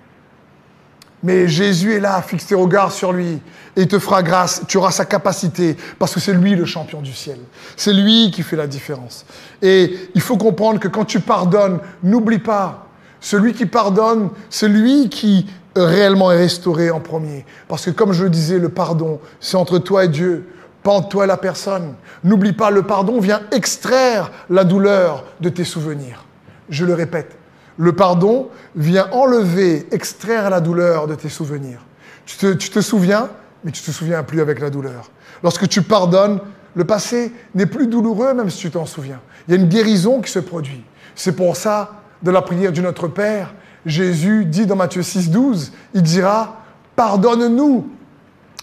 Mais Jésus est là, fixe tes regards sur lui et il te fera grâce. Tu auras sa capacité parce que c'est lui le champion du ciel. C'est lui qui fait la différence. Et il faut comprendre que quand tu pardonnes, n'oublie pas, celui qui pardonne, c'est lui qui réellement est restauré en premier. Parce que comme je le disais, le pardon, c'est entre toi et Dieu, pas entre toi et la personne. N'oublie pas, le pardon vient extraire la douleur de tes souvenirs. Je le répète, le pardon vient enlever, extraire la douleur de tes souvenirs. Tu te, souviens, mais tu te souviens plus avec la douleur. Lorsque tu pardonnes, le passé n'est plus douloureux même si tu t'en souviens. Il y a une guérison qui se produit. C'est pour ça, de la prière du Notre Père, Jésus dit dans Matthieu 6, 12, il dira, pardonne-nous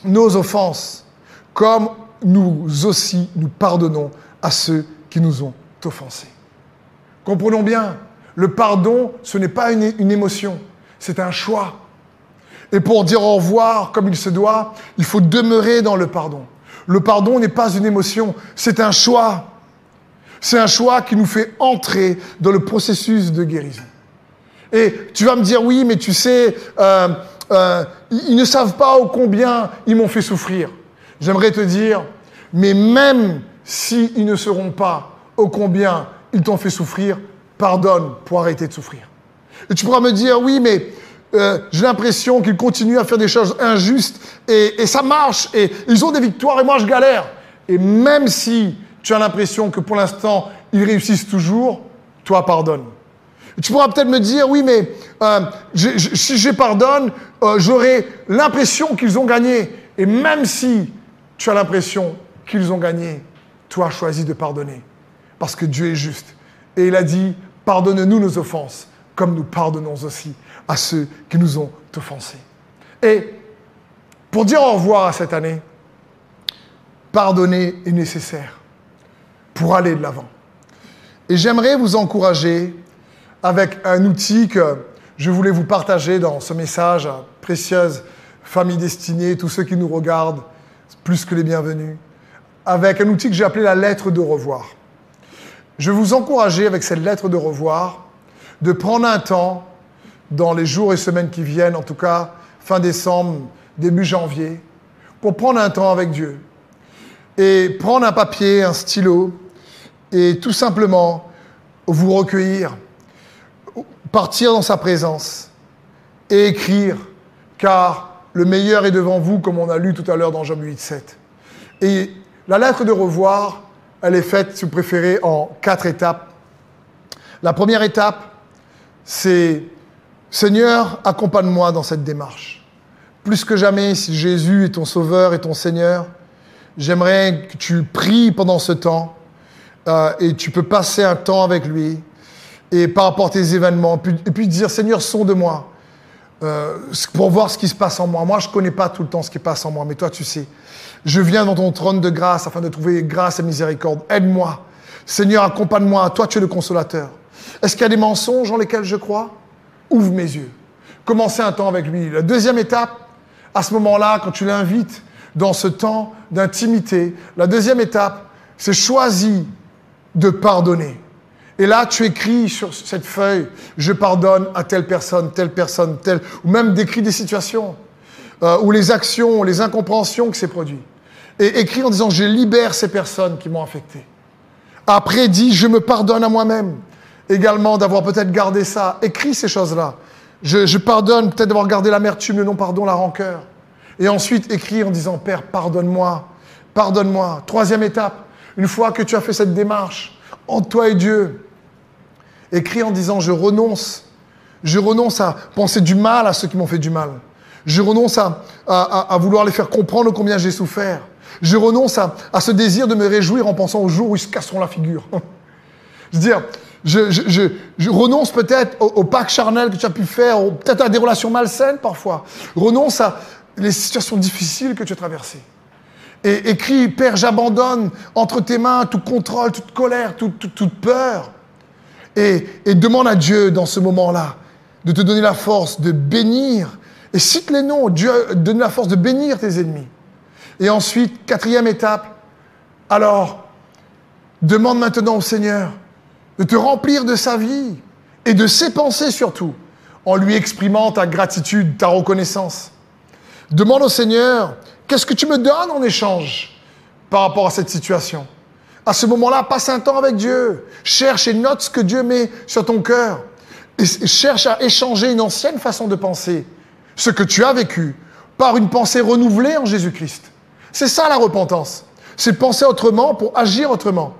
nos offenses, comme nous aussi nous pardonnons à ceux qui nous ont offensés. Comprenons bien, le pardon, ce n'est pas une, émotion, c'est un choix. Et pour dire au revoir comme il se doit, il faut demeurer dans le pardon. Le pardon n'est pas une émotion, c'est un choix. C'est un choix qui nous fait entrer dans le processus de guérison. Et tu vas me dire, oui, mais tu sais, euh, euh, ils ne savent pas au combien ils m'ont fait souffrir. J'aimerais te dire, mais même s'ils ne seront pas au combien ils t'ont fait souffrir, pardonne pour arrêter de souffrir. Et tu pourras me dire, oui, mais euh, j'ai l'impression qu'ils continuent à faire des choses injustes et, ça marche et ils ont des victoires et moi je galère. Et même si tu as l'impression que pour l'instant ils réussissent toujours, toi pardonne. Tu pourras peut-être me dire, oui, mais euh, si je pardonne, euh, j'aurai l'impression qu'ils ont gagné. Et même si tu as l'impression qu'ils ont gagné, toi choisis de pardonner. Parce que Dieu est juste. Et il a dit, pardonne-nous nos offenses, comme nous pardonnons aussi à ceux qui nous ont offensés. Et pour dire au revoir à cette année, pardonner est nécessaire pour aller de l'avant. Et j'aimerais vous encourager avec un outil que je voulais vous partager dans ce message, précieuse famille destinée, tous ceux qui nous regardent, plus que les bienvenus, avec un outil que j'ai appelé la lettre de revoir. Je vous encourager avec cette lettre de revoir de prendre un temps dans les jours et semaines qui viennent, en tout cas fin décembre, début janvier, pour prendre un temps avec Dieu et prendre un papier, un stylo et tout simplement vous recueillir, partir dans sa présence et écrire, car le meilleur est devant vous, comme on a lu tout à l'heure dans Job 8, 7. Et la lettre de revoir, elle est faite, si vous préférez, en quatre étapes. La première étape, c'est Seigneur, accompagne-moi dans cette démarche. Plus que jamais, si Jésus est ton Sauveur et ton Seigneur, j'aimerais que tu pries pendant ce temps euh, et tu peux passer un temps avec lui et par rapport à tes événements, et puis dire Seigneur, sonde-moi. Euh, pour voir ce qui se passe en moi. Moi, je ne connais pas tout le temps ce qui passe en moi, mais toi, tu sais. Je viens dans ton trône de grâce afin de trouver grâce et miséricorde. Aide-moi. Seigneur, accompagne-moi. Toi, tu es le consolateur. Est-ce qu'il y a des mensonges en lesquels je crois? Ouvre mes yeux. Commencez un temps avec lui. La deuxième étape, à ce moment-là, quand tu l'invites dans ce temps d'intimité, la deuxième étape, c'est choisir de pardonner. Et là, tu écris sur cette feuille, je pardonne à telle personne, telle personne, telle, ou même décris des situations, euh, ou les actions, les incompréhensions que c'est produit. Et écris en disant, je libère ces personnes qui m'ont affecté. Après, dis, je me pardonne à moi-même également d'avoir peut-être gardé ça. Écris ces choses-là. Je, pardonne peut-être d'avoir gardé l'amertume, le non-pardon, la rancœur. Et ensuite, écris en disant, Père, pardonne-moi, pardonne-moi. Troisième étape, une fois que tu as fait cette démarche, entre toi et Dieu, écris en disant je renonce. Je renonce à penser du mal à ceux qui m'ont fait du mal. Je renonce à, vouloir les faire comprendre combien j'ai souffert. Je renonce à, ce désir de me réjouir en pensant au jour où ils se casseront la figure. je veux dire, je, je, je, renonce peut-être au, pacte charnel que tu as pu faire, peut-être à des relations malsaines parfois. Renonce à les situations difficiles que tu as traversées et écrit, Père, j'abandonne entre tes mains tout contrôle, toute colère, toute, peur. Et, demande à Dieu dans ce moment-là de te donner la force de bénir. Et cite les noms, Dieu donne la force de bénir tes ennemis. Et ensuite, quatrième étape, alors, demande maintenant au Seigneur de te remplir de sa vie et de ses pensées surtout, en lui exprimant ta gratitude, ta reconnaissance. Demande au Seigneur Qu'est-ce que tu me donnes en échange par rapport à cette situation? À ce moment-là, passe un temps avec Dieu. Cherche et note ce que Dieu met sur ton cœur. Et cherche à échanger une ancienne façon de penser, ce que tu as vécu, par une pensée renouvelée en Jésus-Christ. C'est ça la repentance. C'est penser autrement pour agir autrement.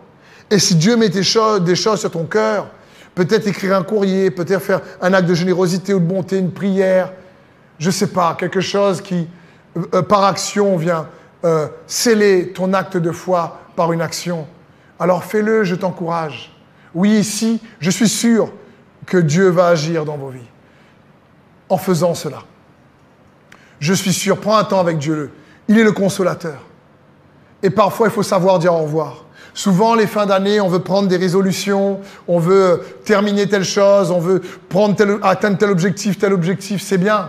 Et si Dieu met des choses, sur ton cœur, peut-être écrire un courrier, peut-être faire un acte de générosité ou de bonté, une prière, je ne sais pas, quelque chose qui, euh, par action vient euh, sceller ton acte de foi par une action, alors fais-le, je t'encourage. Oui, ici, je suis sûr que Dieu va agir dans vos vies en faisant cela. Je suis sûr, prends un temps avec Dieu. Il est le consolateur. Et parfois, il faut savoir dire au revoir. Souvent, les fins d'année, on veut prendre des résolutions, on veut terminer telle chose, on veut atteindre tel objectif, tel objectif, c'est bien.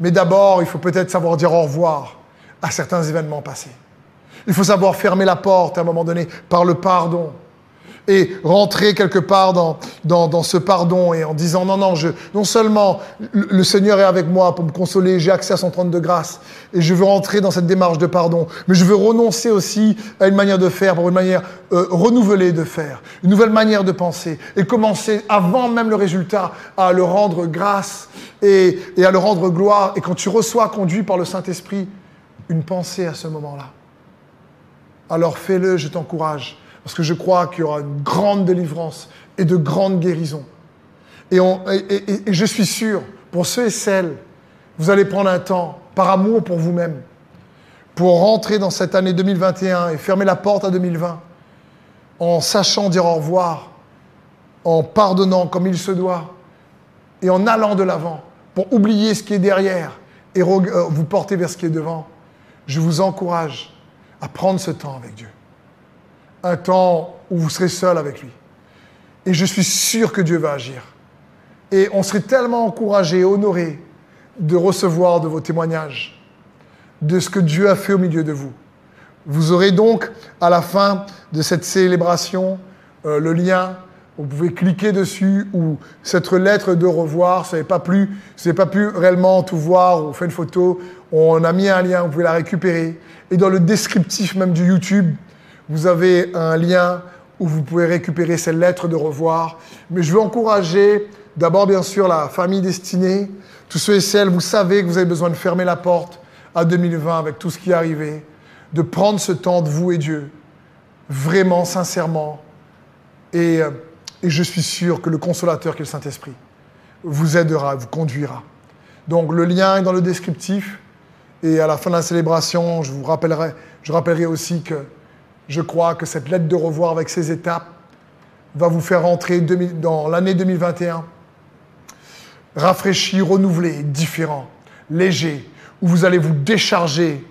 Mais d'abord, il faut peut-être savoir dire au revoir à certains événements passés. Il faut savoir fermer la porte à un moment donné par le pardon et rentrer quelque part dans, dans, dans, ce pardon et en disant non, non, je, non seulement le Seigneur est avec moi pour me consoler, j'ai accès à son trône de grâce et je veux rentrer dans cette démarche de pardon, mais je veux renoncer aussi à une manière de faire, pour une manière euh, renouvelée de faire, une nouvelle manière de penser et commencer avant même le résultat à le rendre grâce et, et à le rendre gloire. Et quand tu reçois conduit par le Saint-Esprit une pensée à ce moment-là, alors fais-le, je t'encourage parce que je crois qu'il y aura une grande délivrance et de grandes guérisons. Et, je suis sûr, pour ceux et celles, vous allez prendre un temps, par amour pour vous-même, pour rentrer dans cette année 2021 et fermer la porte à 2020, en sachant dire au revoir, en pardonnant comme il se doit, et en allant de l'avant, pour oublier ce qui est derrière et euh, vous porter vers ce qui est devant. Je vous encourage à prendre ce temps avec Dieu un temps où vous serez seul avec lui. Et je suis sûr que Dieu va agir. Et on serait tellement encouragé, honoré de recevoir de vos témoignages, de ce que Dieu a fait au milieu de vous. Vous aurez donc à la fin de cette célébration euh, le lien. Vous pouvez cliquer dessus ou cette lettre de revoir. Vous n'avez pas, plus, pas pu réellement tout voir ou fait une photo, on a mis un lien, vous pouvez la récupérer. Et dans le descriptif même du YouTube, vous avez un lien où vous pouvez récupérer ces lettres de revoir. Mais je veux encourager d'abord, bien sûr, la famille destinée, tous ceux et celles, vous savez que vous avez besoin de fermer la porte à 2020 avec tout ce qui est arrivé, de prendre ce temps de vous et Dieu, vraiment, sincèrement. Et, euh, et je suis sûr que le consolateur qui est le Saint-Esprit vous aidera, vous conduira. Donc le lien est dans le descriptif. Et à la fin de la célébration, je vous rappellerai, aussi que je crois que cette lettre de revoir avec ses étapes va vous faire rentrer dans l'année 2021 rafraîchi, renouvelé, différent, léger, où vous allez vous décharger.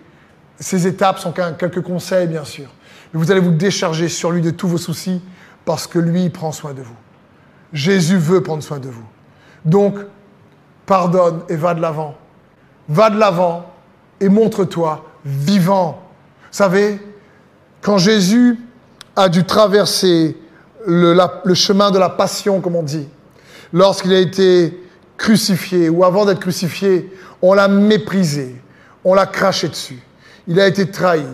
Ces étapes sont quelques conseils, bien sûr. Mais vous allez vous décharger sur lui de tous vos soucis parce que lui prend soin de vous. Jésus veut prendre soin de vous. Donc, pardonne et va de l'avant. Va de l'avant et montre-toi vivant. Vous savez, quand Jésus a dû traverser le, le chemin de la passion, comme on dit, lorsqu'il a été crucifié ou avant d'être crucifié, on l'a méprisé, on l'a craché dessus, il a été trahi,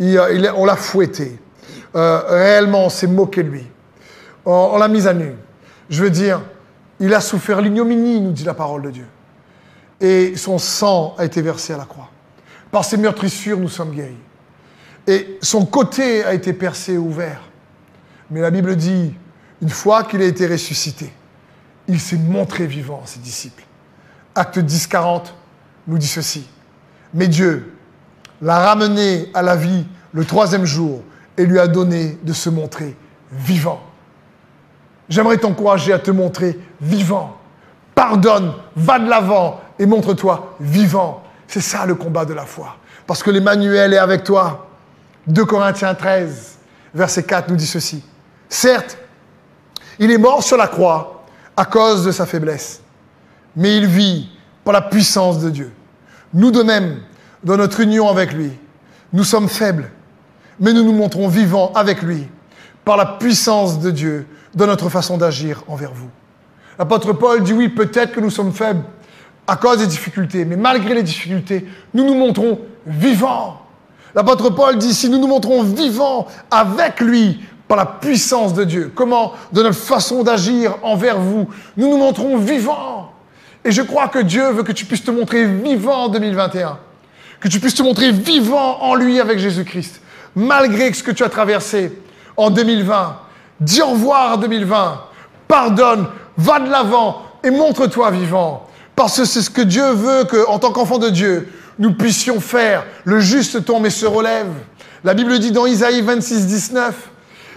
on l'a fouetté, euh, réellement on s'est moqué de lui, on, l'a mis à nu. Je veux dire, il a souffert l'ignominie, nous dit la parole de Dieu. Et son sang a été versé à la croix. Par ses meurtrissures, nous sommes guéris. Et son côté a été percé et ouvert. Mais la Bible dit, une fois qu'il a été ressuscité, il s'est montré vivant à ses disciples. Acte 10, 40 nous dit ceci. Mais Dieu l'a ramené à la vie le troisième jour et lui a donné de se montrer vivant. J'aimerais t'encourager à te montrer vivant. Pardonne, va de l'avant et montre-toi vivant. C'est ça le combat de la foi. Parce que l'Emmanuel est avec toi. 2 Corinthiens 13, verset 4 nous dit ceci. Certes, il est mort sur la croix à cause de sa faiblesse, mais il vit par la puissance de Dieu. Nous de même, dans notre union avec lui, nous sommes faibles, mais nous nous montrons vivants avec lui par la puissance de Dieu dans notre façon d'agir envers vous. L'apôtre Paul dit oui, peut-être que nous sommes faibles à cause des difficultés, mais malgré les difficultés, nous nous montrons vivants. L'apôtre Paul dit si nous nous montrons vivants avec lui par la puissance de Dieu, comment? De notre façon d'agir envers vous, nous nous montrons vivants. Et je crois que Dieu veut que tu puisses te montrer vivant en 2021. Que tu puisses te montrer vivant en lui avec Jésus-Christ. Malgré ce que tu as traversé en 2020. Dis au revoir en 2020. Pardonne, va de l'avant et montre-toi vivant. Parce que c'est ce que Dieu veut qu'en tant qu'enfant de Dieu, nous puissions faire. Le juste tombe et se relève. La Bible dit dans Isaïe 26, 19,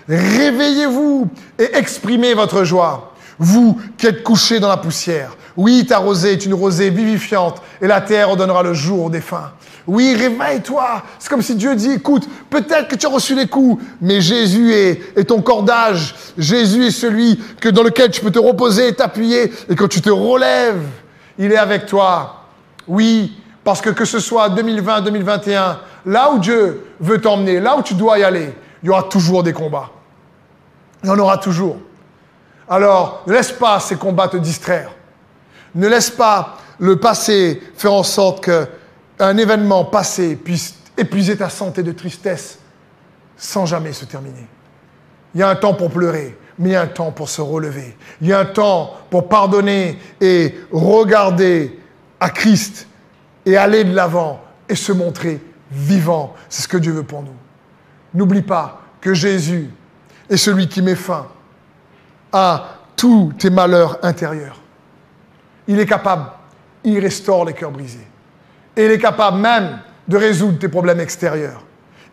Réveillez-vous et exprimez votre joie, vous qui êtes couchés dans la poussière. Oui, ta rosée est une rosée vivifiante et la terre redonnera le jour aux défunts. Oui, réveille-toi. C'est comme si Dieu dit, écoute, peut-être que tu as reçu les coups, mais Jésus est, ton cordage. Jésus est celui que, dans lequel tu peux te reposer t'appuyer. Et quand tu te relèves, il est avec toi. Oui, parce que que ce soit 2020, 2021, là où Dieu veut t'emmener, là où tu dois y aller, il y aura toujours des combats. Il y en aura toujours. Alors, ne laisse pas ces combats te distraire. Ne laisse pas le passé faire en sorte qu'un événement passé puisse épuiser ta santé de tristesse sans jamais se terminer. Il y a un temps pour pleurer, mais il y a un temps pour se relever. Il y a un temps pour pardonner et regarder à Christ et aller de l'avant et se montrer vivant. C'est ce que Dieu veut pour nous. N'oublie pas que Jésus est celui qui met fin à tous tes malheurs intérieurs. Il est capable, il restaure les cœurs brisés. Et il est capable même de résoudre tes problèmes extérieurs.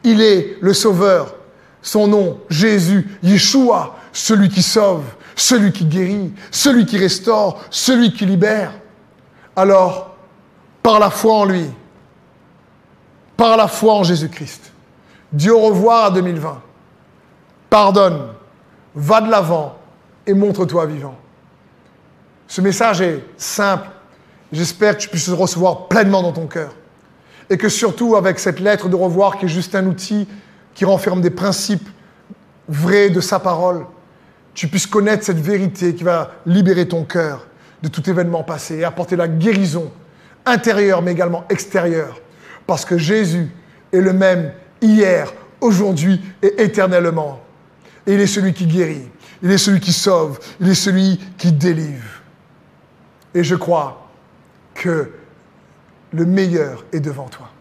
Il est le sauveur. Son nom, Jésus, Yeshua, celui qui sauve, celui qui guérit, celui qui restaure, celui qui libère. Alors, par la foi en lui, par la foi en Jésus-Christ, dis au revoir à 2020. Pardonne, va de l'avant et montre-toi vivant. Ce message est simple. J'espère que tu puisses le recevoir pleinement dans ton cœur. Et que surtout, avec cette lettre de revoir qui est juste un outil qui renferme des principes vrais de sa parole, tu puisses connaître cette vérité qui va libérer ton cœur de tout événement passé et apporter la guérison intérieure mais également extérieure. Parce que Jésus est le même hier, aujourd'hui et éternellement. Et il est celui qui guérit, il est celui qui sauve, il est celui qui délivre. Et je crois que le meilleur est devant toi.